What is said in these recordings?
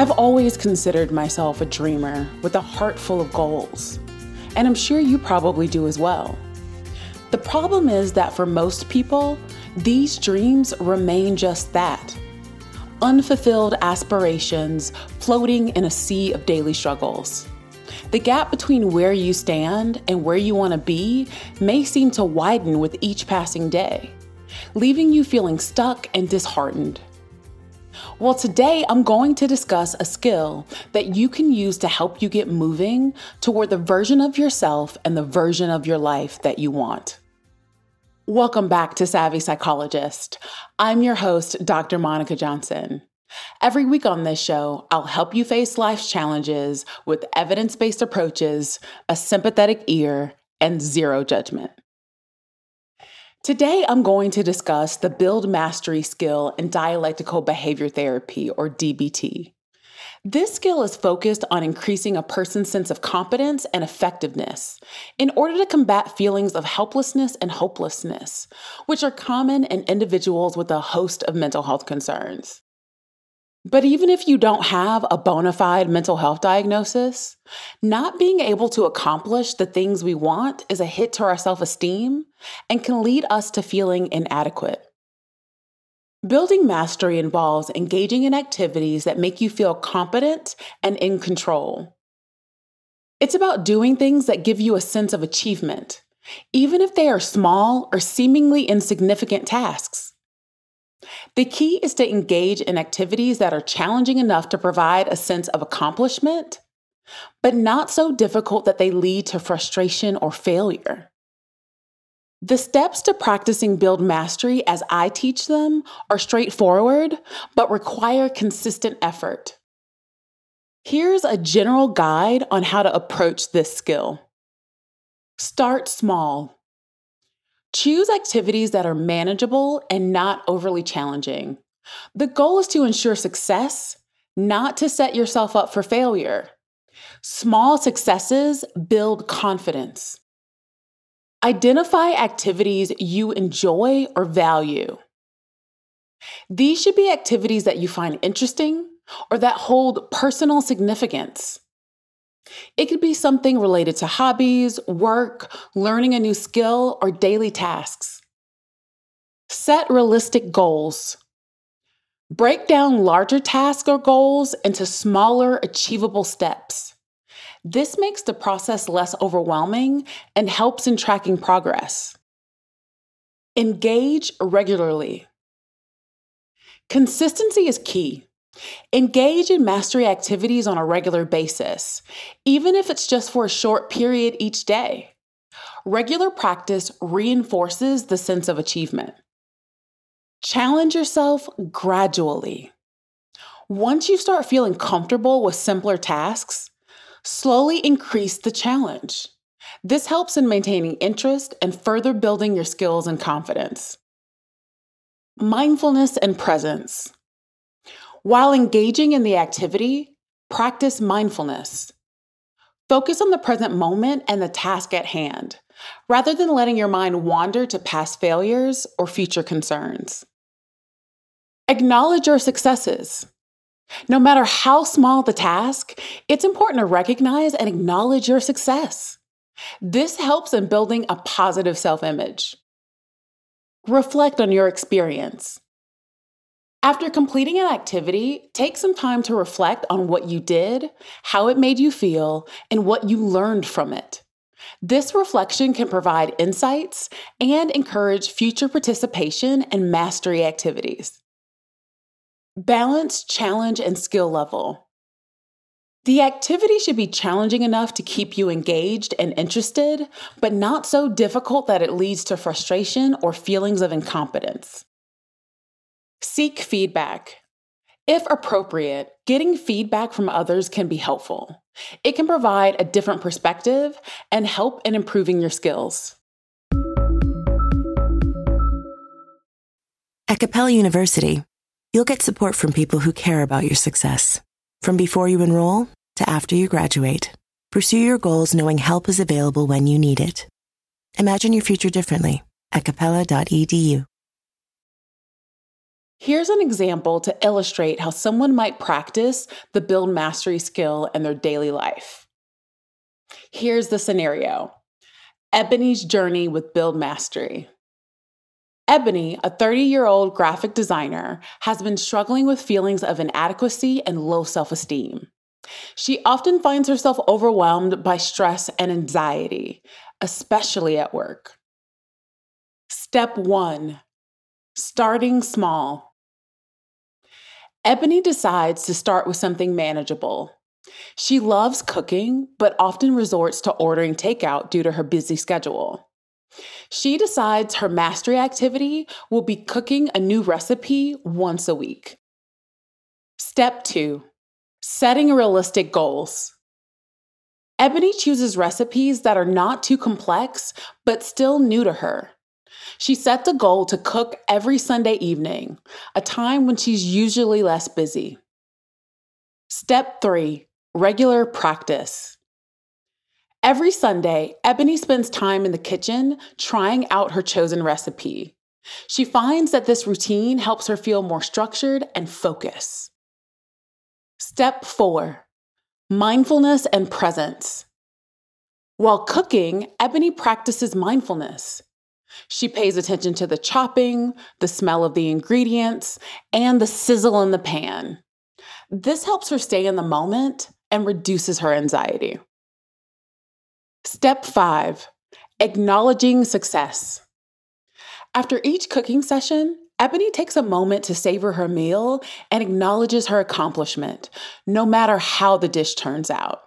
I've always considered myself a dreamer with a heart full of goals, and I'm sure you probably do as well. The problem is that for most people, these dreams remain just that unfulfilled aspirations floating in a sea of daily struggles. The gap between where you stand and where you want to be may seem to widen with each passing day, leaving you feeling stuck and disheartened. Well, today I'm going to discuss a skill that you can use to help you get moving toward the version of yourself and the version of your life that you want. Welcome back to Savvy Psychologist. I'm your host, Dr. Monica Johnson. Every week on this show, I'll help you face life's challenges with evidence based approaches, a sympathetic ear, and zero judgment. Today, I'm going to discuss the Build Mastery skill in dialectical behavior therapy, or DBT. This skill is focused on increasing a person's sense of competence and effectiveness in order to combat feelings of helplessness and hopelessness, which are common in individuals with a host of mental health concerns. But even if you don't have a bona fide mental health diagnosis, not being able to accomplish the things we want is a hit to our self esteem and can lead us to feeling inadequate. Building mastery involves engaging in activities that make you feel competent and in control. It's about doing things that give you a sense of achievement, even if they are small or seemingly insignificant tasks. The key is to engage in activities that are challenging enough to provide a sense of accomplishment, but not so difficult that they lead to frustration or failure. The steps to practicing Build Mastery as I teach them are straightforward, but require consistent effort. Here's a general guide on how to approach this skill. Start small. Choose activities that are manageable and not overly challenging. The goal is to ensure success, not to set yourself up for failure. Small successes build confidence. Identify activities you enjoy or value. These should be activities that you find interesting or that hold personal significance. It could be something related to hobbies, work, learning a new skill, or daily tasks. Set realistic goals. Break down larger tasks or goals into smaller, achievable steps. This makes the process less overwhelming and helps in tracking progress. Engage regularly. Consistency is key. Engage in mastery activities on a regular basis, even if it's just for a short period each day. Regular practice reinforces the sense of achievement. Challenge yourself gradually. Once you start feeling comfortable with simpler tasks, Slowly increase the challenge. This helps in maintaining interest and further building your skills and confidence. Mindfulness and presence. While engaging in the activity, practice mindfulness. Focus on the present moment and the task at hand, rather than letting your mind wander to past failures or future concerns. Acknowledge your successes. No matter how small the task, it's important to recognize and acknowledge your success. This helps in building a positive self image. Reflect on your experience. After completing an activity, take some time to reflect on what you did, how it made you feel, and what you learned from it. This reflection can provide insights and encourage future participation in mastery activities. Balance, challenge, and skill level. The activity should be challenging enough to keep you engaged and interested, but not so difficult that it leads to frustration or feelings of incompetence. Seek feedback. If appropriate, getting feedback from others can be helpful. It can provide a different perspective and help in improving your skills. At Capella University, you'll get support from people who care about your success. From before you enroll to after you graduate, pursue your goals knowing help is available when you need it. Imagine your future differently at capella.edu. Here's an example to illustrate how someone might practice the build mastery skill in their daily life. Here's the scenario Ebony's journey with build mastery. Ebony, a 30 year old graphic designer, has been struggling with feelings of inadequacy and low self esteem. She often finds herself overwhelmed by stress and anxiety, especially at work. Step one starting small. Ebony decides to start with something manageable. She loves cooking, but often resorts to ordering takeout due to her busy schedule. She decides her mastery activity will be cooking a new recipe once a week. Step two, setting realistic goals. Ebony chooses recipes that are not too complex, but still new to her. She sets a goal to cook every Sunday evening, a time when she's usually less busy. Step three regular practice. Every Sunday, Ebony spends time in the kitchen trying out her chosen recipe. She finds that this routine helps her feel more structured and focused. Step four mindfulness and presence. While cooking, Ebony practices mindfulness. She pays attention to the chopping, the smell of the ingredients, and the sizzle in the pan. This helps her stay in the moment and reduces her anxiety. Step five, acknowledging success. After each cooking session, Ebony takes a moment to savor her meal and acknowledges her accomplishment, no matter how the dish turns out.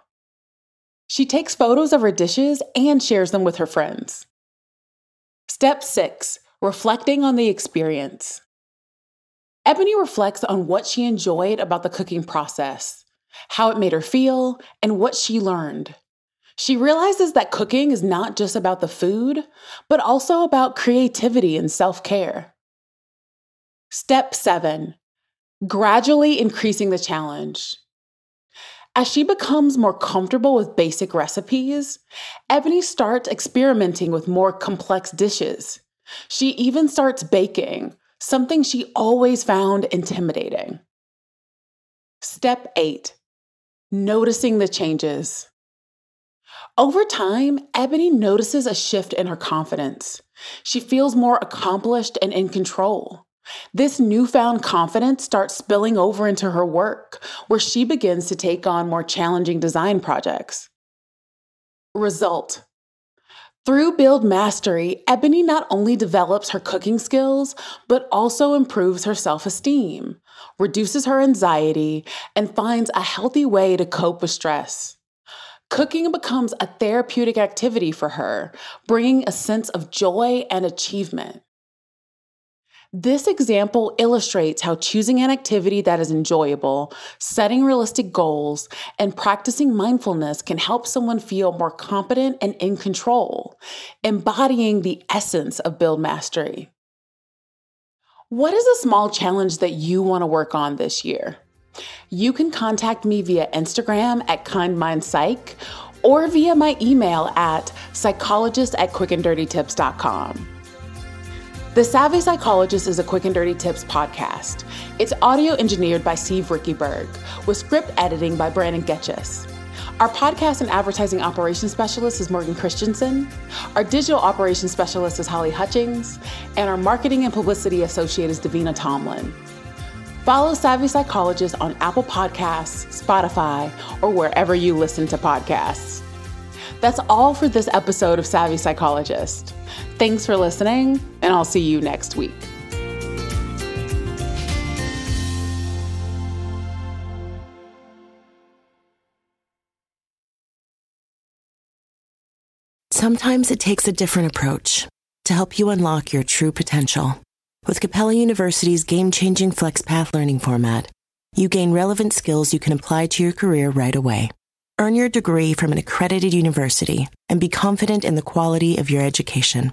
She takes photos of her dishes and shares them with her friends. Step six, reflecting on the experience. Ebony reflects on what she enjoyed about the cooking process, how it made her feel, and what she learned. She realizes that cooking is not just about the food, but also about creativity and self care. Step seven, gradually increasing the challenge. As she becomes more comfortable with basic recipes, Ebony starts experimenting with more complex dishes. She even starts baking, something she always found intimidating. Step 8 Noticing the changes. Over time, Ebony notices a shift in her confidence. She feels more accomplished and in control. This newfound confidence starts spilling over into her work, where she begins to take on more challenging design projects. Result Through Build Mastery, Ebony not only develops her cooking skills, but also improves her self esteem, reduces her anxiety, and finds a healthy way to cope with stress. Cooking becomes a therapeutic activity for her, bringing a sense of joy and achievement. This example illustrates how choosing an activity that is enjoyable, setting realistic goals, and practicing mindfulness can help someone feel more competent and in control, embodying the essence of build mastery. What is a small challenge that you want to work on this year? You can contact me via Instagram at KindMindPsych or via my email at psychologist at quickanddirtytips.com. The Savvy Psychologist is a Quick and Dirty Tips podcast. It's audio engineered by Steve Riekeberg, with script editing by Brandon Getchus. Our podcast and advertising operations specialist is Morgan Christianson. Our digital operations specialist is Holly Hutchings. And our marketing and publicity associate is Davina Tomlin. Follow Savvy Psychologist on Apple Podcasts, Spotify, or wherever you listen to podcasts. That's all for this episode of Savvy Psychologist. Thanks for listening, and I'll see you next week. Sometimes it takes a different approach to help you unlock your true potential. With Capella University's game changing FlexPath learning format, you gain relevant skills you can apply to your career right away. Earn your degree from an accredited university and be confident in the quality of your education.